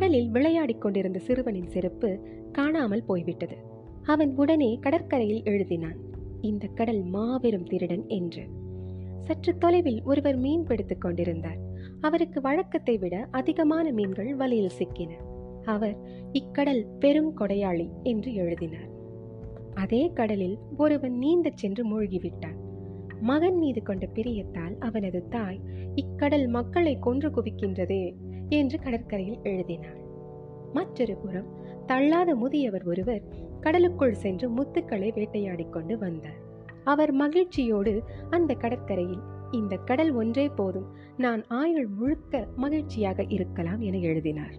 கடலில் விளையாடிக் கொண்டிருந்த சிறுவனின் செருப்பு காணாமல் போய்விட்டது. அவன் உடனே கடற்கரையில் எழுதினான் இந்த கடல் மாபெரும் திருடன் என்று. சற்று தொலைவில் ஒருவர் மீன் பிடித்துக் கொண்டிருந்தார். அவருக்கு வழக்கத்தை விட அதிகமான மீன்கள் வலையில் சிக்கின. அவர் இக்கடல் பெரும் கொடையாளி என்று எழுதினார். அதே கடலில் ஒருவன் நீந்தச் சென்று மூழ்கிவிட்டான். மகன் மீது கொண்ட பிரியத்தால் அவனது தாய் இக்கடல் மக்களை கொன்று குவிக்கின்றதே என்று கடற்கரையில் எழுதினாள். மற்றொரு புறம் தள்ளாத முதியவர் ஒருவர் கடலுக்குள் சென்று முத்துக்களை வேட்டையாடி கொண்டு வந்தார். அவர் மகிழ்ச்சியோடு அந்த கடற்கரையில் இந்த கடல் ஒன்றே போதும் நான் ஆயுள் முழுக்க மகிழ்ச்சியாக இருக்கலாம் என எழுதினார்.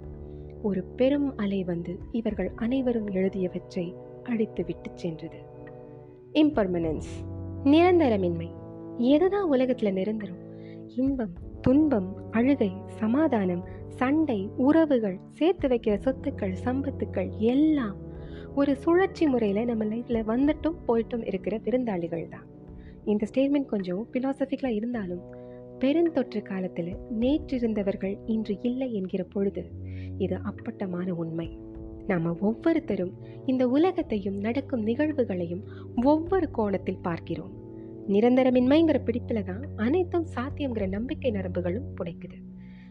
ஒரு பெரும் அலை வந்து இவர்கள் அனைவரும் எழுதியவற்றை அழித்து விட்டு சென்றது. இம்பர்மனன்ஸ் நிரந்தரமின்மை எதுதான் உலகத்துல நிரந்தரம்? இன்பம் துன்பம் அழுகை சமாதானம் சண்டை உறவுகள் சேர்த்து வைக்கிற சொத்துக்கள் சம்பத்துக்கள் எல்லாம் ஒரு சுழற்சி முறையில் நம்ம லைஃப்பில் வந்துட்டும் போயிட்டும் இருக்கிற விருந்தாளிகள் தான். இந்த ஸ்டேட்மெண்ட் கொஞ்சம் பிலாசபிக்கலாக இருந்தாலும் பெருந்தொற்று காலத்தில் நேற்றிருந்தவர்கள் இன்று இல்லை என்கிற பொழுது இது அப்பட்டமான உண்மை. நாம் ஒவ்வொருத்தரும் இந்த உலகத்தையும் நடக்கும் நிகழ்வுகளையும் ஒவ்வொரு கோணத்தில் பார்க்கிறோம். நிரந்தரமின்மைங்கிற பிடிப்பில் தான் அனைத்தும் சாத்தியங்கிற நம்பிக்கை நரம்புகளும் புடைக்குது.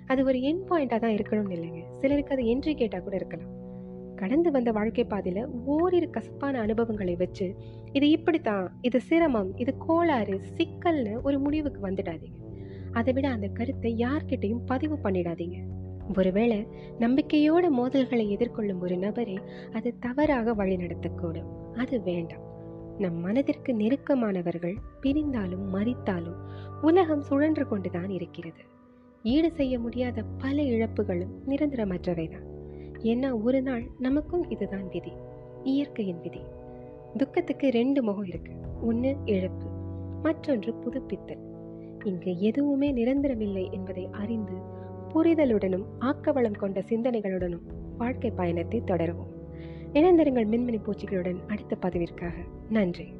அது ஒரு என் பாயிண்டாக தான் இருக்கணும்னு இல்லைங்க. சிலருக்கு அது என்றி கேட்டால் கூட இருக்கலாம். கடந்து வந்த வாழ்க்கை பாதையில் ஓரிரு கசப்பான அனுபவங்களை வச்சு இது இப்படித்தான் இது சிரமம் இது கோளாறு சிக்கல்னு ஒரு முடிவுக்கு வந்துடாதீங்க. அதை விட அந்த கருத்தை யார்கிட்டையும் பதிவு பண்ணிடாதீங்க. ஒருவேளை நம்பிக்கையோட மோதல்களை எதிர்கொள்ளும் ஒரு நபரை அது தவறாக வழிநடத்தக்கூடும். அது வேண்டாம். நம் மனதிற்கு நெருக்கமானவர்கள் பிரிந்தாலும் மறித்தாலும் உலகம் சுழன்று கொண்டுதான் இருக்கிறது. ஈடு செய்ய முடியாத பல இழப்புகளும் நிரந்தரமற்றவைதான். ஏன்னா ஒரு நாள் நமக்கும் இதுதான் விதி. இயற்கையின் விதி. துக்கத்துக்கு ரெண்டு முகம் இருக்கு. ஒன்று இழப்பு மற்றொன்று புதுப்பித்தல். இங்கு எதுவுமே நிரந்தரமில்லை என்பதை அறிந்து புரிதலுடனும் ஆக்கவளம் கொண்ட சிந்தனைகளுடனும் வாழ்க்கை பயணத்தை தொடருவோம். இணைந்திருங்கள் மின்மினி பூச்சிகளுடன் அடுத்த பதிவிற்காக. நன்றி.